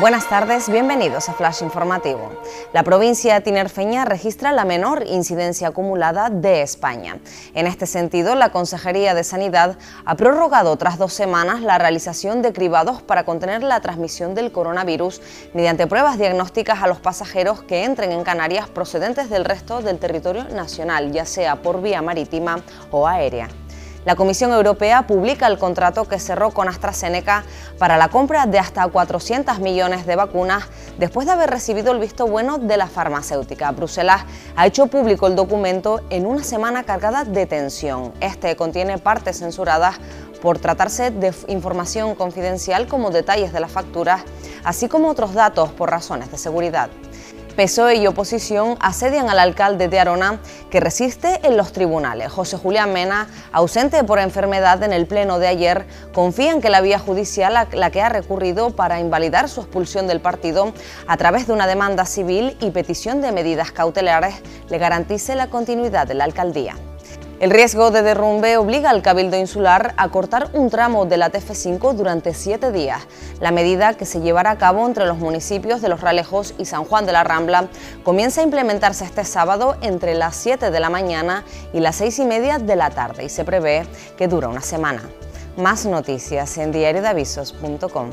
Buenas tardes, bienvenidos a Flash Informativo. La provincia tinerfeña registra la menor incidencia acumulada de España. En este sentido, la Consejería de Sanidad ha prorrogado tras dos semanas la realización de cribados para contener la transmisión del coronavirus mediante pruebas diagnósticas a los pasajeros que entren en Canarias procedentes del resto del territorio nacional, ya sea por vía marítima o aérea. La Comisión Europea publica el contrato que cerró con AstraZeneca para la compra de hasta 400 millones de vacunas después de haber recibido el visto bueno de la farmacéutica. Bruselas ha hecho público el documento en una semana cargada de tensión. Este contiene partes censuradas por tratarse de información confidencial como detalles de las facturas, así como otros datos por razones de seguridad. PSOE y oposición asedian al alcalde de Arona que resiste en los tribunales. José Julián Mena, ausente por enfermedad en el pleno de ayer, confía en que la vía judicial a la que ha recurrido para invalidar su expulsión del partido a través de una demanda civil y petición de medidas cautelares le garantice la continuidad de la alcaldía. El riesgo de derrumbe obliga al Cabildo Insular a cortar un tramo de la TF5 durante siete días. La medida, que se llevará a cabo entre los municipios de Los Ralejos y San Juan de la Rambla, comienza a implementarse este sábado entre las 7 de la mañana y las 6 y media de la tarde y se prevé que dura una semana. Más noticias en diariodavisos.com.